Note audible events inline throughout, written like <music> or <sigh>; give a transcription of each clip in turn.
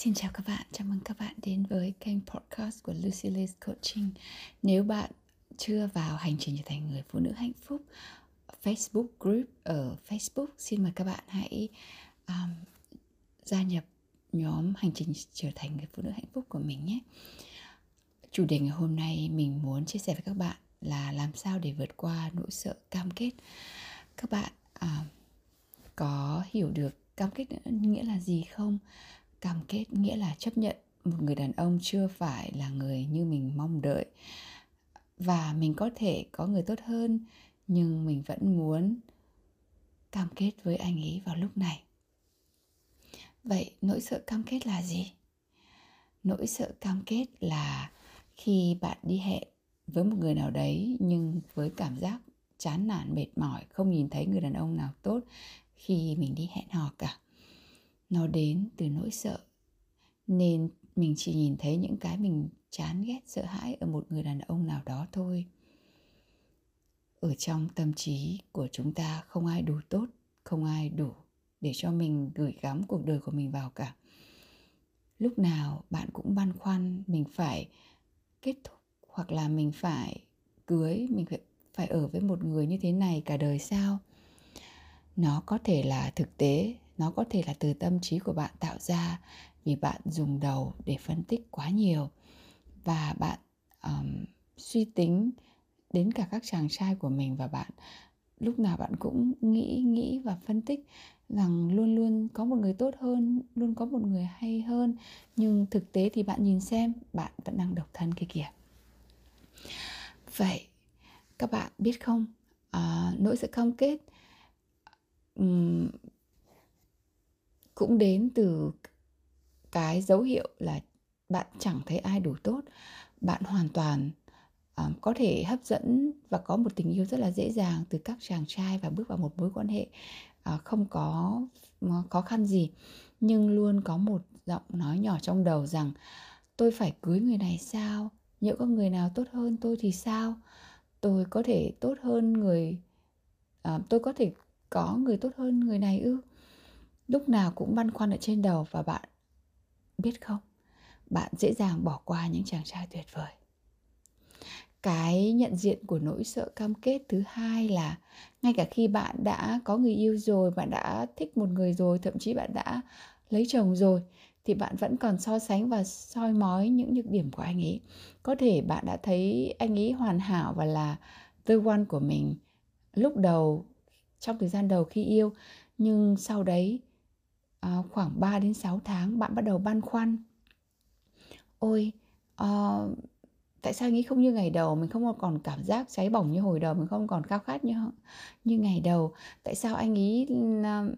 Xin chào các bạn, chào mừng các bạn đến với kênh podcast của Lucy Liz Coaching. Nếu bạn chưa vào hành trình trở thành người phụ nữ hạnh phúc Facebook group ở Facebook, xin mời các bạn hãy um, gia nhập nhóm hành trình trở thành người phụ nữ hạnh phúc của mình nhé. Chủ đề ngày hôm nay mình muốn chia sẻ với các bạn là làm sao để vượt qua nỗi sợ cam kết. Các bạn uh, có hiểu được cam kết nghĩa là gì không? Cam kết, nghĩa là chấp nhận một người đàn ông chưa phải là người như mình mong đợi. Và mình có thể có người tốt hơn, nhưng mình vẫn muốn cam kết với anh ấy vào lúc này. Vậy nỗi sợ cam kết là gì? Nỗi sợ cam kết là khi bạn đi hẹn với một người nào đấy, nhưng với cảm giác chán nản, mệt mỏi, không nhìn thấy người đàn ông nào tốt khi mình đi hẹn hò cả nó đến từ nỗi sợ. Nên mình chỉ nhìn thấy những cái mình chán ghét, sợ hãi ở một người đàn ông nào đó thôi. Ở trong tâm trí của chúng ta không ai đủ tốt, không ai đủ để cho mình gửi gắm cuộc đời của mình vào cả. Lúc nào bạn cũng băn khoăn mình phải kết thúc hoặc là mình phải cưới, mình phải phải ở với một người như thế này cả đời sao? Nó có thể là thực tế nó có thể là từ tâm trí của bạn tạo ra vì bạn dùng đầu để phân tích quá nhiều. Và bạn um, suy tính đến cả các chàng trai của mình và bạn lúc nào bạn cũng nghĩ nghĩ và phân tích rằng luôn luôn có một người tốt hơn luôn có một người hay hơn. Nhưng thực tế thì bạn nhìn xem bạn vẫn đang độc thân kia kìa. Vậy các bạn biết không? À, nỗi sự cam kết um, cũng đến từ cái dấu hiệu là bạn chẳng thấy ai đủ tốt. Bạn hoàn toàn um, có thể hấp dẫn và có một tình yêu rất là dễ dàng từ các chàng trai và bước vào một mối quan hệ uh, không có ờ, khó khăn gì. Nhưng luôn có một giọng nói nhỏ trong đầu rằng tôi phải cưới người này sao? Nhỡ có người nào tốt hơn tôi thì sao? Tôi có thể tốt hơn người uh, tôi có thể có người tốt hơn người này ư? Lúc nào cũng băn khoăn ở trên đầu và bạn biết không? Bạn dễ dàng bỏ qua những chàng trai tuyệt vời. Cái nhận diện của nỗi sợ cam kết thứ hai là ngay cả khi bạn đã có người yêu rồi, bạn đã thích một người rồi, thậm chí bạn đã lấy chồng rồi, thì bạn vẫn còn so sánh và soi mói những nhược điểm của anh ấy. Có thể bạn đã thấy anh ấy hoàn hảo và là the one của mình lúc đầu, trong thời gian đầu khi yêu, nhưng sau đấy à, khoảng 3 đến 6 tháng bạn bắt đầu băn khoăn. Ôi à, tại sao nghĩ không như ngày đầu? Mình không còn cảm giác cháy bỏng như hồi đầu mình không còn khao khát như như ngày đầu. Tại sao anh ấy ờ,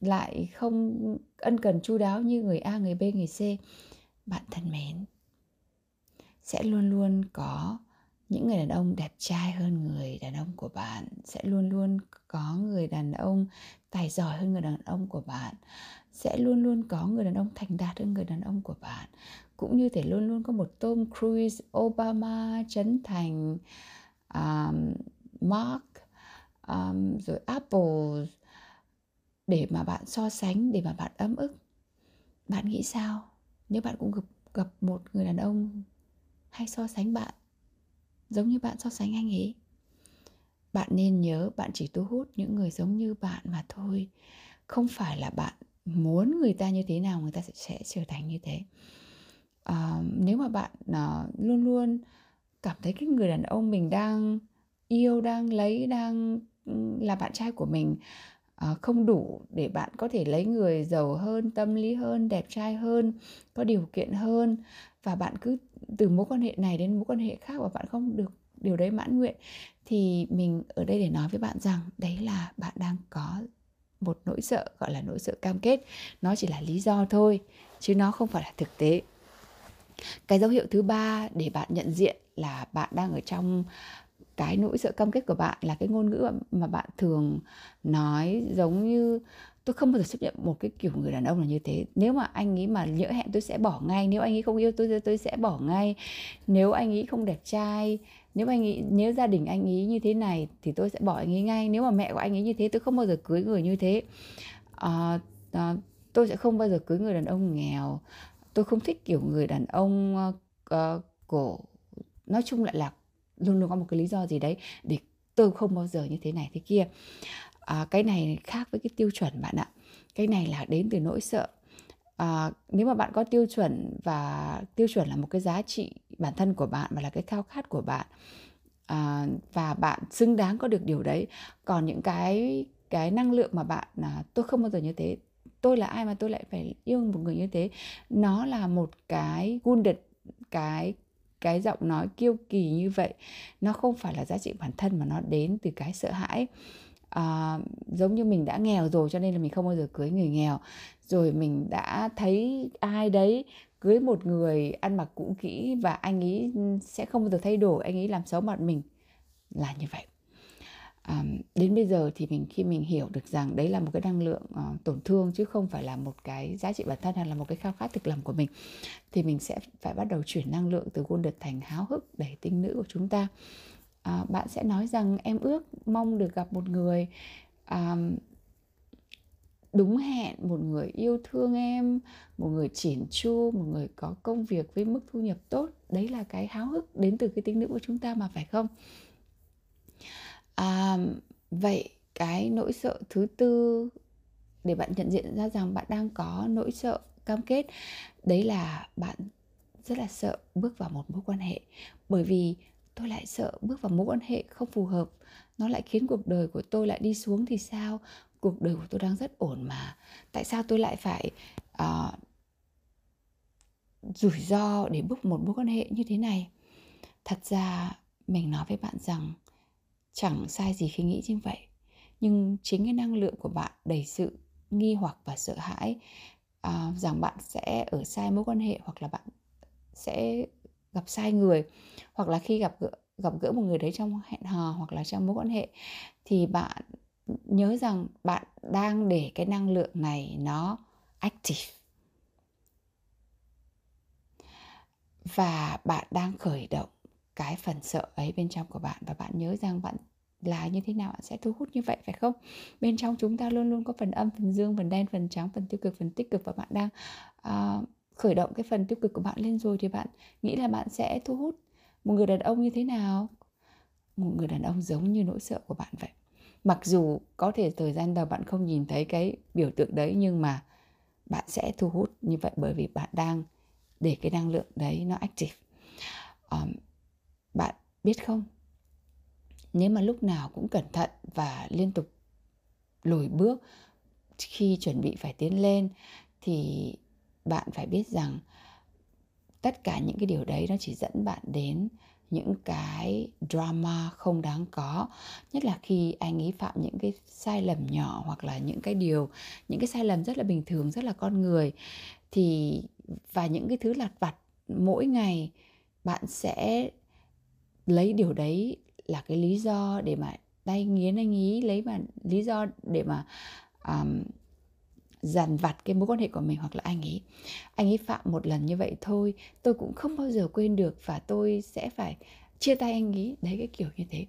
lại không ân cần chu đáo như người A người B người C? Bạn thân mến sẽ luôn luôn có những người đàn ông đẹp trai hơn người đàn ông của bạn. Sẽ luôn luôn có người đàn ông tài giỏi hơn người đàn ông của bạn sẽ luôn luôn có người đàn ông thành đạt hơn người đàn ông của bạn cũng như thể luôn luôn có một Tom Cruise, Obama, Trấn Thành, um, Mark, um, rồi Apple để mà bạn so sánh, để mà bạn ấm ức. Bạn nghĩ sao nếu bạn cũng gặp, gặp một người đàn ông hay so sánh bạn giống như bạn so sánh anh ấy? Bạn nên nhớ bạn chỉ thu hút những người giống như bạn mà thôi. Không phải là bạn muốn người ta như thế nào người ta sẽ, sẽ trở thành như thế. À, nếu mà bạn uh, luôn luôn cảm thấy cái người đàn ông mình đang yêu đang lấy đang là bạn trai của mình uh, không đủ để bạn có thể lấy người giàu hơn tâm lý hơn đẹp trai hơn có điều kiện hơn và bạn cứ từ mối quan hệ này đến mối quan hệ khác và bạn không được điều đấy mãn nguyện thì mình ở đây để nói với bạn rằng đấy là bạn đang có một nỗi sợ, gọi là nỗi sợ cam kết. Nó chỉ là lý do thôi, chứ nó không phải là thực tế. Cái dấu hiệu thứ ba để bạn nhận diện là bạn đang ở trong cái nỗi sợ cam kết của bạn là cái ngôn ngữ mà bạn thường nói giống như tôi không bao giờ chấp nhận một cái kiểu người đàn ông là như thế. Nếu mà anh nghĩ mà nhỡ hẹn tôi sẽ bỏ ngay. Nếu anh ấy không yêu tôi tôi sẽ bỏ ngay. Nếu anh ấy không đẹp trai nếu anh ấy nếu gia đình anh ấy như thế này thì tôi sẽ bỏ anh ấy ngay. Nếu mà mẹ của anh ấy như thế tôi không bao giờ cưới người như thế. À, à, tôi sẽ không bao giờ cưới người đàn ông nghèo. Tôi không thích kiểu người đàn ông uh, cổ nói chung lại là luôn luôn có một cái lý do gì đấy để tôi không bao giờ như thế này thế kia à, cái này khác với cái tiêu chuẩn bạn ạ. Cái này là đến từ nỗi sợ. À, nếu mà bạn có tiêu chuẩn và tiêu chuẩn là một cái giá trị bản thân của bạn và là cái khao khát của bạn à, và bạn xứng đáng có được điều đấy còn những cái cái năng lượng mà bạn là tôi không bao giờ như thế. Tôi là ai mà tôi lại phải yêu một người như thế? Nó là một cái wounded cái cái giọng nói kiêu kỳ như vậy. Nó không phải là giá trị bản thân mà nó đến từ cái sợ hãi à, giống như mình đã nghèo rồi cho nên là mình không bao giờ cưới người nghèo. Rồi mình đã thấy ai đấy cưới một người ăn mặc cũ kỹ và anh ấy sẽ không bao giờ thay đổi anh ấy làm xấu mặt mình là như vậy. À, đến bây giờ thì mình khi mình hiểu được rằng đấy là một cái năng lượng uh, tổn thương chứ không phải là một cái giá trị bản thân hay là một cái khao khát thực lòng của mình thì mình sẽ phải bắt đầu chuyển năng lượng từ quân đợt thành háo hức để tinh nữ của chúng ta à, bạn sẽ nói rằng em ước mong được gặp một người à, đúng hẹn một người yêu thương em một người chỉn chu một người có công việc với mức thu nhập tốt. Đấy là cái háo hức đến từ cái tính nữ của chúng ta mà phải không? À, vậy cái nỗi sợ thứ tư để bạn nhận diện ra rằng bạn đang có nỗi sợ cam kết đấy là bạn rất là sợ bước vào một mối quan hệ. Bởi vì tôi lại sợ bước vào mối quan hệ không phù hợp. Nó lại khiến cuộc đời của tôi lại đi xuống thì sao? Cuộc đời của tôi đang rất ổn mà. Tại sao tôi lại phải uh, rủi ro để bước một mối quan hệ như thế này? Thật ra mình nói với bạn rằng chẳng sai gì khi nghĩ như vậy. Nhưng chính cái năng lượng của bạn đầy sự nghi hoặc và sợ hãi uh, rằng bạn sẽ ở sai mối quan hệ hoặc là bạn sẽ gặp sai người hoặc là khi gặp gỡ gặp gỡ một người đấy trong hẹn hò hoặc là trong mối quan hệ thì bạn nhớ rằng bạn đang để cái năng lượng này nó active. Và bạn đang khởi động cái phần sợ ấy bên trong của bạn và bạn nhớ rằng bạn là như thế nào bạn sẽ thu hút như vậy phải không? Bên trong chúng ta luôn luôn có phần âm phần dương phần đen phần trắng phần tiêu cực phần tích cực và bạn đang uh, khởi động cái phần tiêu cực của bạn lên rồi thì bạn nghĩ là bạn sẽ thu hút một người đàn ông như thế nào? Một người đàn ông giống như nỗi sợ của bạn vậy. Mặc dù có thể thời gian đầu bạn không nhìn thấy cái biểu tượng đấy nhưng mà bạn sẽ thu hút như vậy bởi vì bạn đang để cái năng lượng đấy nó active. Um, bạn biết không? Nếu mà lúc nào cũng cẩn thận và liên tục lùi bước khi chuẩn bị phải tiến lên thì bạn phải biết rằng tất cả những cái điều đấy nó chỉ dẫn bạn đến những cái drama không đáng có. Nhất là khi anh ấy phạm những cái sai lầm nhỏ hoặc là những cái điều những cái sai lầm rất là bình thường rất là con người thì và những cái thứ lặt vặt mỗi ngày bạn sẽ lấy điều đấy là cái lý do để mà tay nghiến anh ý lấy mà lý do để mà um, dằn vặt cái mối quan hệ của mình hoặc là anh ấy. Anh ấy phạm một lần như vậy thôi tôi cũng không bao giờ quên được và tôi sẽ phải chia tay anh ấy. Đấy cái kiểu như thế.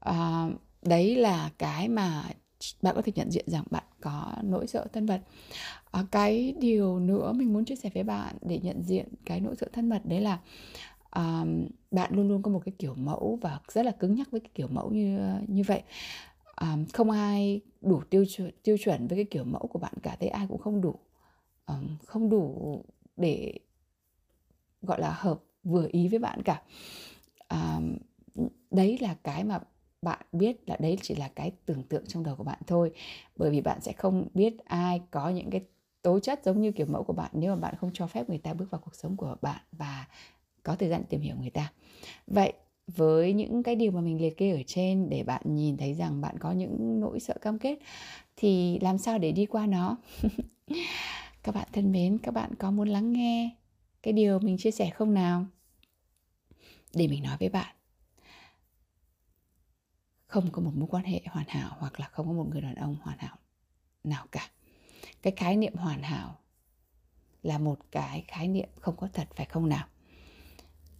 À, đấy là cái mà bạn có thể nhận diện rằng bạn có nỗi sợ thân mật. À, cái điều nữa mình muốn chia sẻ với bạn để nhận diện cái nỗi sợ thân mật đấy là à, bạn luôn luôn có một cái kiểu mẫu và rất là cứng nhắc với cái kiểu mẫu như như vậy um, không ai đủ tiêu chuẩn, tiêu chuẩn với cái kiểu mẫu của bạn cả thế ai cũng không đủ um, không đủ để gọi là hợp vừa ý với bạn cả. Um, đấy là cái mà bạn biết là đấy chỉ là cái tưởng tượng trong đầu của bạn thôi. Bởi vì bạn sẽ không biết ai có những cái tố chất giống như kiểu mẫu của bạn nếu mà bạn không cho phép người ta bước vào cuộc sống của bạn và có thời gian tìm hiểu người ta. Vậy với những cái điều mà mình liệt kê ở trên để bạn nhìn thấy rằng bạn có những nỗi sợ cam kết, thì làm sao để đi qua nó? <laughs> Các bạn thân mến, các bạn có muốn lắng nghe cái điều mình chia sẻ không nào? Để mình nói với bạn. Không có một mối quan hệ hoàn hảo hoặc là không có một người đàn ông hoàn hảo nào cả. Cái khái niệm hoàn hảo là một cái khái niệm không có thật phải không nào?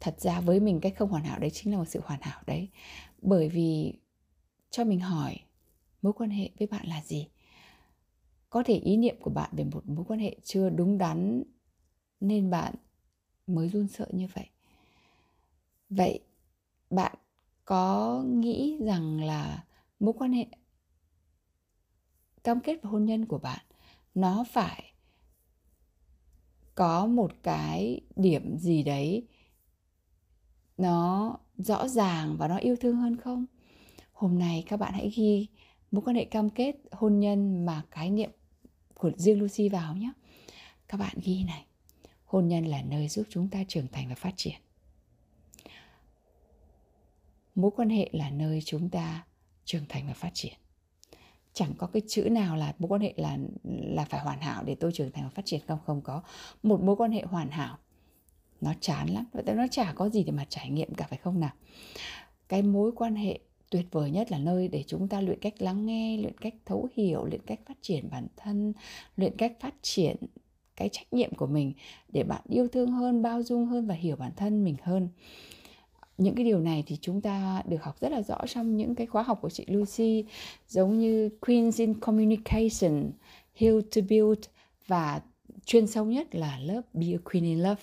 Thật ra với mình cái không hoàn hảo đấy chính là một sự hoàn hảo đấy. Bởi vì cho mình hỏi, mối quan hệ với bạn là gì? Có thể ý niệm của bạn về một mối quan hệ chưa đúng đắn nên bạn mới run sợ như vậy. Vậy bạn có nghĩ rằng là mối quan hệ, cam kết và hôn nhân của bạn, nó phải có một cái điểm gì đấy nó rõ ràng và nó yêu thương hơn không? Hôm nay các bạn hãy ghi mối quan hệ cam kết hôn nhân mà khái niệm của riêng Lucy vào nhé. Các bạn ghi này. Hôn nhân là nơi giúp chúng ta trưởng thành và phát triển. Mối quan hệ là nơi chúng ta trưởng thành và phát triển. Chẳng có cái chữ nào là mối quan hệ là là phải hoàn hảo để tôi trưởng thành và phát triển không? Không có. Một mối quan hệ hoàn hảo nó chán lắm. Vậy nó chả có gì để mà trải nghiệm cả phải không nào? Cái mối quan hệ tuyệt vời nhất là nơi để chúng ta luyện cách lắng nghe luyện cách thấu hiểu luyện cách phát triển bản thân luyện cách phát triển cái trách nhiệm của mình để bạn yêu thương hơn bao dung hơn và hiểu bản thân mình hơn. Những cái điều này thì chúng ta được học rất là rõ trong những cái khóa học của chị Lucy giống như Queens in Communication, Heal to Build và chuyên sâu nhất là lớp Be a Queen in Love.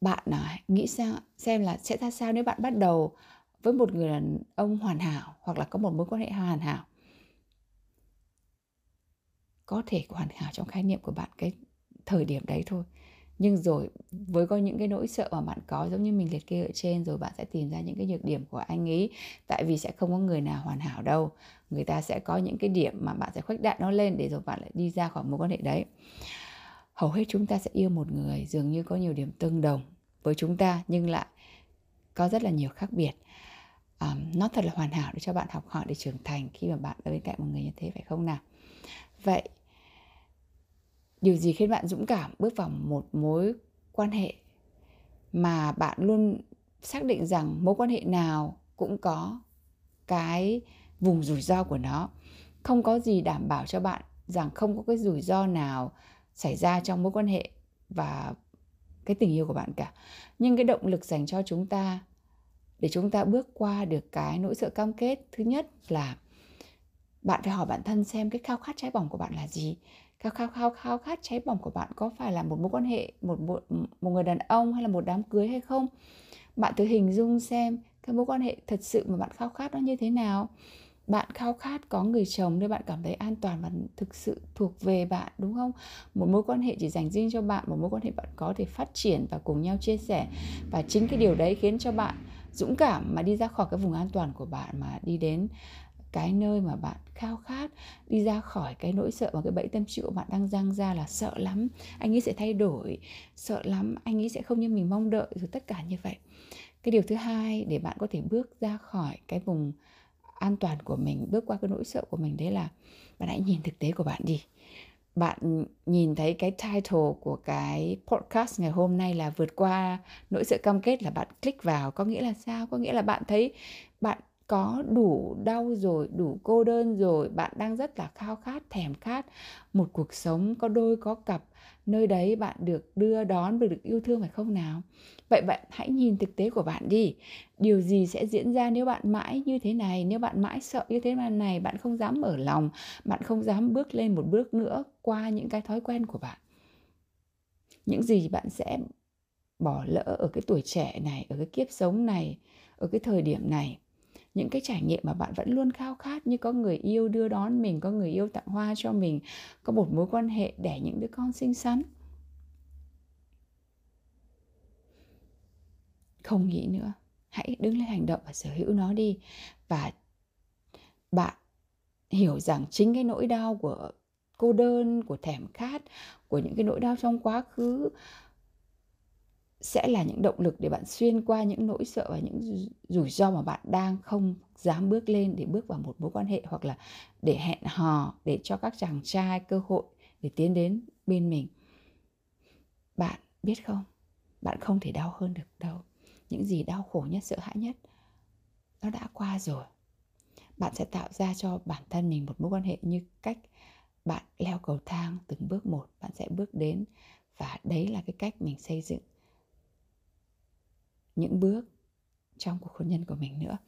Bạn à, nghĩ sao, xem là sẽ ra sao nếu bạn bắt đầu với một người đàn ông hoàn hảo hoặc là có một mối quan hệ hoàn hảo? Có thể hoàn hảo trong khái niệm của bạn cái thời điểm đấy thôi. Nhưng rồi, với có những cái nỗi sợ mà bạn có giống như mình liệt kê ở trên rồi bạn sẽ tìm ra những cái nhược điểm của anh ấy. Tại vì sẽ không có người nào hoàn hảo đâu. Người ta sẽ có những cái điểm mà bạn sẽ khuếch đại nó lên để rồi bạn lại đi ra khỏi mối quan hệ đấy hầu hết chúng ta sẽ yêu một người dường như có nhiều điểm tương đồng với chúng ta nhưng lại có rất là nhiều khác biệt. Um, nó thật là hoàn hảo để cho bạn học hỏi để trưởng thành khi mà bạn ở bên cạnh một người như thế phải không nào? Vậy điều gì khiến bạn dũng cảm bước vào một mối quan hệ mà bạn luôn xác định rằng mối quan hệ nào cũng có cái vùng rủi ro của nó? Không có gì đảm bảo cho bạn rằng không có cái rủi ro nào xảy ra trong mối quan hệ và cái tình yêu của bạn cả. Nhưng cái động lực dành cho chúng ta, để chúng ta bước qua được cái nỗi sợ cam kết, thứ nhất là bạn phải hỏi bản thân xem cái khao khát cháy bỏng của bạn là gì. Khao khao khao khao khát cháy bỏng của bạn có phải là một mối quan hệ, một một một người đàn ông hay là một đám cưới hay không? Bạn thử hình dung xem cái mối quan hệ thật sự mà bạn khao khát nó như thế nào bạn khao khát có người chồng để bạn cảm thấy an toàn và thực sự thuộc về bạn, đúng không? Một mối quan hệ chỉ dành riêng cho bạn, một mối quan hệ bạn có thể phát triển và cùng nhau chia sẻ. Và chính cái điều đấy khiến cho bạn dũng cảm mà đi ra khỏi cái vùng an toàn của bạn, mà đi đến cái nơi mà bạn khao khát, đi ra khỏi cái nỗi sợ và cái bẫy tâm trí của bạn đang giăng ra là sợ lắm, anh ấy sẽ thay đổi, sợ lắm, anh ấy sẽ không như mình mong đợi, rồi tất cả như vậy. Cái điều thứ hai để bạn có thể bước ra khỏi cái vùng an toàn của mình, bước qua cái nỗi sợ của mình đấy là, bạn hãy nhìn thực tế của bạn đi. Bạn nhìn thấy cái title của cái podcast ngày hôm nay là vượt qua nỗi sợ cam kết là bạn click vào, có nghĩa là sao? Có nghĩa là bạn thấy bạn có đủ đau rồi, đủ cô đơn rồi, bạn đang rất là khao khát, thèm khát. Một cuộc sống có đôi có cặp, nơi đấy bạn được đưa đón được được yêu thương phải không nào? Vậy bạn hãy nhìn thực tế của bạn đi. Điều gì sẽ diễn ra nếu bạn mãi như thế này, nếu bạn mãi sợ như thế này, bạn không dám mở lòng, bạn không dám bước lên một bước nữa qua những cái thói quen của bạn? Những gì bạn sẽ bỏ lỡ ở cái tuổi trẻ này, ở cái kiếp sống này, ở cái thời điểm này? Những cái trải nghiệm mà bạn vẫn luôn khao khát như có người yêu đưa đón mình, có người yêu tặng hoa cho mình, có một mối quan hệ đẻ những đứa con xinh xắn. Không nghĩ nữa. Hãy đứng lên hành động và sở hữu nó đi. Và bạn hiểu rằng chính cái nỗi đau của cô đơn, của thèm khát, của những cái nỗi đau trong quá khứ sẽ là những động lực để bạn xuyên qua những nỗi sợ và những rủi ro mà bạn đang không dám bước lên để bước vào một mối quan hệ hoặc là để hẹn hò để cho các chàng trai cơ hội để tiến đến bên mình. Bạn biết không? Bạn không thể đau hơn được đâu. Những gì đau khổ nhất, sợ hãi nhất, nó đã qua rồi. Bạn sẽ tạo ra cho bản thân mình một mối quan hệ như cách bạn leo cầu thang từng bước một. Bạn sẽ bước đến và đấy là cái cách mình xây dựng những bước trong cuộc hôn nhân của mình nữa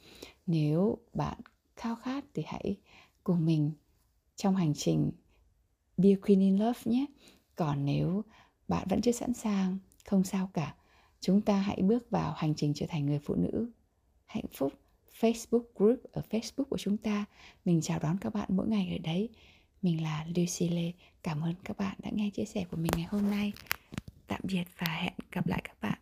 nếu bạn khao khát thì hãy cùng mình trong hành trình be a queen in love nhé còn nếu bạn vẫn chưa sẵn sàng, không sao cả chúng ta hãy bước vào hành trình trở thành người phụ nữ hạnh phúc Facebook group ở Facebook của chúng ta. Mình chào đón các bạn mỗi ngày ở đấy. Mình là Lucy Lê. Cảm ơn các bạn đã nghe chia sẻ của mình ngày hôm nay. Tạm biệt và hẹn gặp lại các bạn